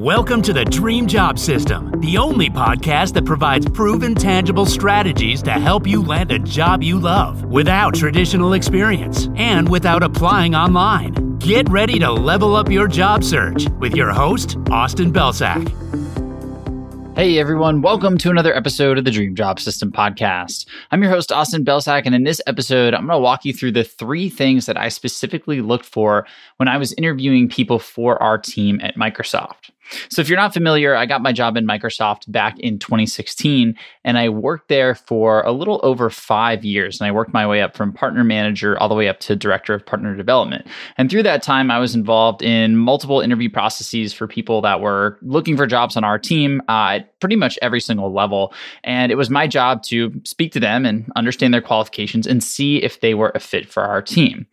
Welcome to the Dream Job System, the only podcast that provides proven, tangible strategies to help you land a job you love without traditional experience and without applying online. Get ready to level up your job search with your host, Austin Belcak. Hey everyone, welcome to another episode of the Dream Job System podcast. I'm your host, Austin Belcak, and in this episode, I'm going to walk you through the three things that I specifically looked for when I was interviewing people for our team at Microsoft. So, if you're not familiar, I got my job in Microsoft back in 2016, and I worked there for a little over five years. And I worked my way up from partner manager all the way up to director of partner development. And through that time, I was involved in multiple interview processes for people that were looking for jobs on our team uh, at pretty much every single level. And it was my job to speak to them and understand their qualifications and see if they were a fit for our team.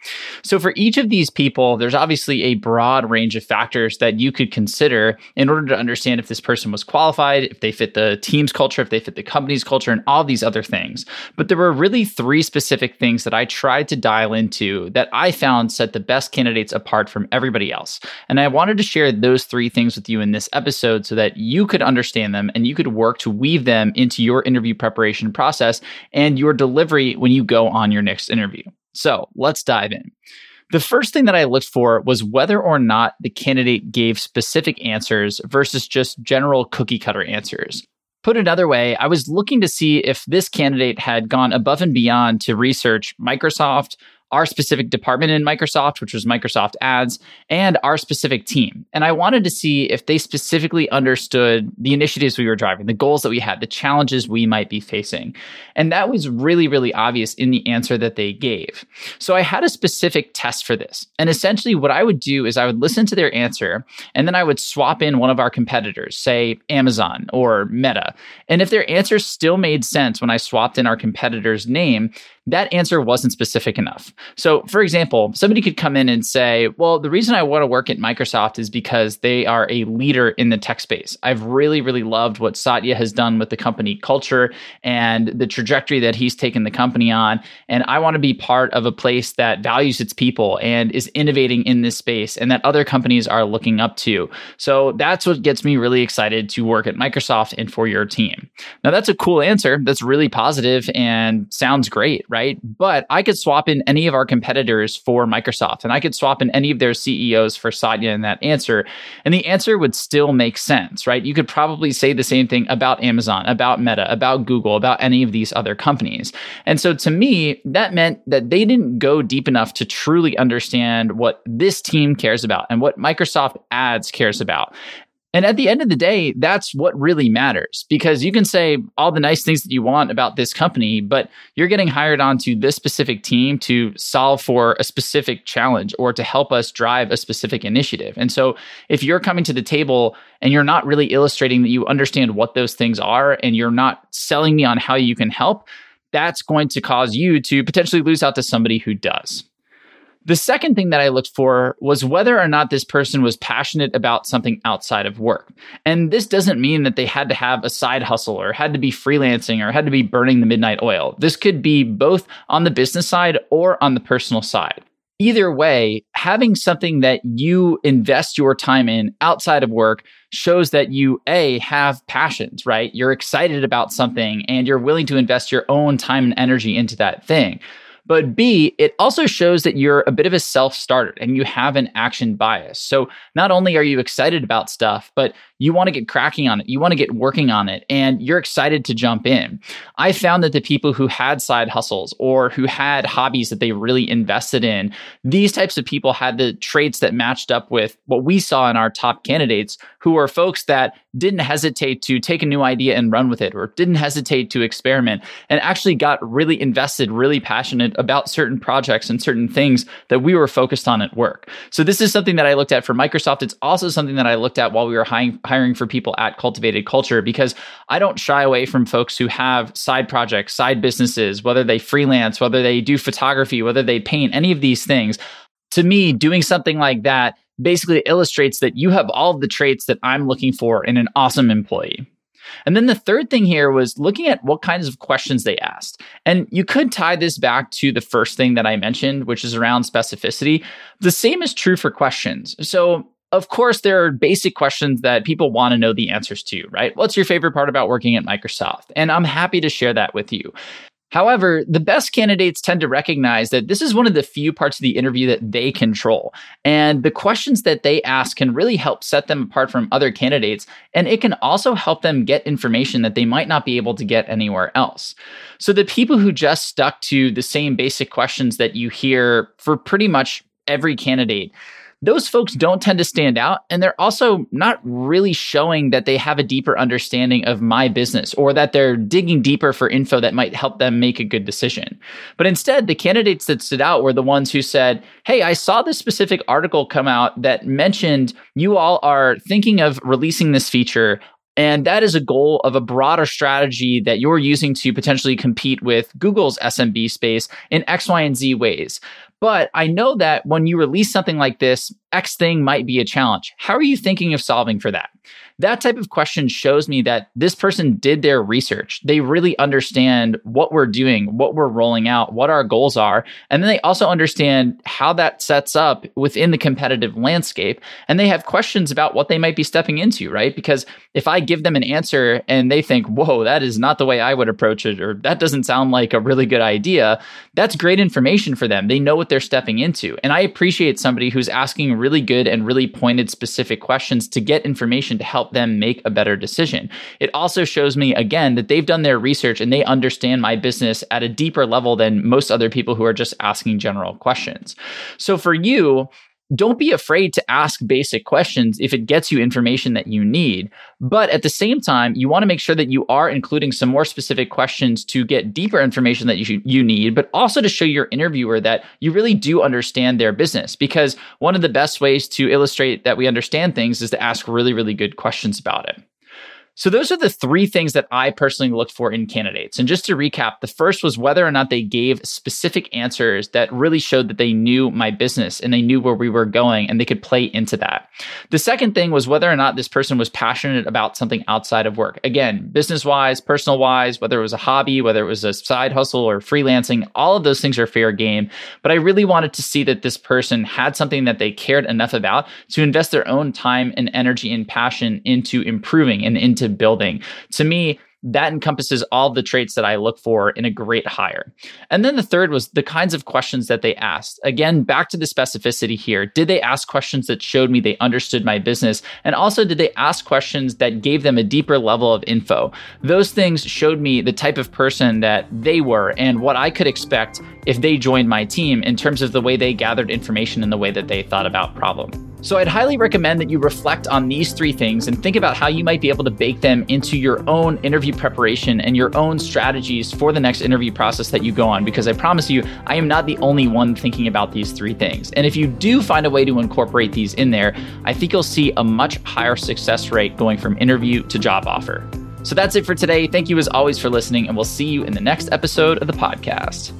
So, for each of these people, there's obviously a broad range of factors that you could consider in order to understand if this person was qualified, if they fit the team's culture, if they fit the company's culture, and all these other things. But there were really three specific things that I tried to dial into that I found set the best candidates apart from everybody else. And I wanted to share those three things with you in this episode so that you could understand them and you could work to weave them into your interview preparation process and your delivery when you go on your next interview. So let's dive in. The first thing that I looked for was whether or not the candidate gave specific answers versus just general cookie cutter answers. Put another way, I was looking to see if this candidate had gone above and beyond to research Microsoft, our specific department in Microsoft, which was Microsoft Ads, and our specific team. And I wanted to see if they specifically understood the initiatives we were driving, the goals that we had, the challenges we might be facing. And that was really, really obvious in the answer that they gave. So I had a specific test for this. And essentially, what I would do is I would listen to their answer and then I would swap in one of our competitors, say Amazon or Meta. And if their answer still made sense when I swapped in our competitor's name, that answer wasn't specific enough. So, for example, somebody could come in and say, Well, the reason I want to work at Microsoft is because they are a leader in the tech space. I've really, really loved what Satya has done with the company culture and the trajectory that he's taken the company on. And I want to be part of a place that values its people and is innovating in this space and that other companies are looking up to. So, that's what gets me really excited to work at Microsoft and for your team. Now, that's a cool answer. That's really positive and sounds great, right? But I could swap in any of our competitors for Microsoft and I could swap in any of their CEOs for Satya in that answer. And the answer would still make sense, right? You could probably say the same thing about Amazon, about Meta, about Google, about any of these other companies. And so to me, that meant that they didn't go deep enough to truly understand what this team cares about and what Microsoft Ads cares about. And at the end of the day, that's what really matters because you can say all the nice things that you want about this company, but you're getting hired onto this specific team to solve for a specific challenge or to help us drive a specific initiative. And so if you're coming to the table and you're not really illustrating that you understand what those things are and you're not selling me on how you can help, that's going to cause you to potentially lose out to somebody who does. The second thing that I looked for was whether or not this person was passionate about something outside of work. And this doesn't mean that they had to have a side hustle or had to be freelancing or had to be burning the midnight oil. This could be both on the business side or on the personal side. Either way, having something that you invest your time in outside of work shows that you a have passions right you're excited about something and you're willing to invest your own time and energy into that thing but B, it also shows that you're a bit of a self starter and you have an action bias. So not only are you excited about stuff, but you want to get cracking on it, you want to get working on it, and you're excited to jump in. I found that the people who had side hustles or who had hobbies that they really invested in, these types of people had the traits that matched up with what we saw in our top candidates, who were folks that didn't hesitate to take a new idea and run with it, or didn't hesitate to experiment, and actually got really invested, really passionate about certain projects and certain things that we were focused on at work. So, this is something that I looked at for Microsoft. It's also something that I looked at while we were hiring, hiring for people at Cultivated Culture because I don't shy away from folks who have side projects, side businesses, whether they freelance, whether they do photography, whether they paint, any of these things. To me, doing something like that basically illustrates that you have all of the traits that I'm looking for in an awesome employee. And then the third thing here was looking at what kinds of questions they asked. And you could tie this back to the first thing that I mentioned, which is around specificity. The same is true for questions. So of course, there are basic questions that people want to know the answers to, right? What's your favorite part about working at Microsoft? And I'm happy to share that with you. However, the best candidates tend to recognize that this is one of the few parts of the interview that they control. And the questions that they ask can really help set them apart from other candidates. And it can also help them get information that they might not be able to get anywhere else. So the people who just stuck to the same basic questions that you hear for pretty much every candidate those folks don't tend to stand out. And they're also not really showing that they have a deeper understanding of my business or that they're digging deeper for info that might help them make a good decision. But instead, the candidates that stood out were the ones who said, Hey, I saw this specific article come out that mentioned you all are thinking of releasing this feature and that is a goal of a broader strategy that you're using to potentially compete with Google's SMB space in X, Y, and Z ways. But I know that when you release something like this, X thing might be a challenge. How are you thinking of solving for that? That type of question shows me that this person did their research. They really understand what we're doing, what we're rolling out, what our goals are. And then they also understand how that sets up within the competitive landscape. And they have questions about what they might be stepping into, right? Because if I give them an answer and they think, whoa, that is not the way I would approach it, or that doesn't sound like a really good idea, that's great information for them. They know what they're stepping into. And I appreciate somebody who's asking really good and really pointed specific questions to get information to help them make a better decision. It also shows me again that they've done their research and they understand my business at a deeper level than most other people who are just asking general questions. So for you, don't be afraid to ask basic questions if it gets you information that you need. But at the same time, you want to make sure that you are including some more specific questions to get deeper information that you, you need, but also to show your interviewer that you really do understand their business. Because one of the best ways to illustrate that we understand things is to ask really, really good questions about it. So those are the three things that I personally looked for in candidates. And just to recap, the first was whether or not they gave specific answers that really showed that they knew my business and they knew where we were going and they could play into that. The second thing was whether or not this person was passionate about something outside of work. Again, business wise, personal wise, whether it was a hobby, whether it was a side hustle or freelancing, all of those things are fair game. But I really wanted to see that this person had something that they cared enough about to invest their own time and energy and passion into improving and into building. To me, that encompasses all the traits that I look for in a great hire. And then the third was the kinds of questions that they asked. Again, back to the specificity here. Did they ask questions that showed me they understood my business? And also, did they ask questions that gave them a deeper level of info? Those things showed me the type of person that they were and what I could expect if they joined my team in terms of the way they gathered information and the way that they thought about problem. So I'd highly recommend that you reflect on these three things and think about how you might be able to bake them into your own interview preparation and your own strategies for the next interview process that you go on. Because I promise you, I am not the only one thinking about these three things. And if you do find a way to incorporate these in there, I think you'll see a much higher success rate going from interview to job offer. So that's it for today. Thank you as always for listening, and we'll see you in the next episode of the podcast.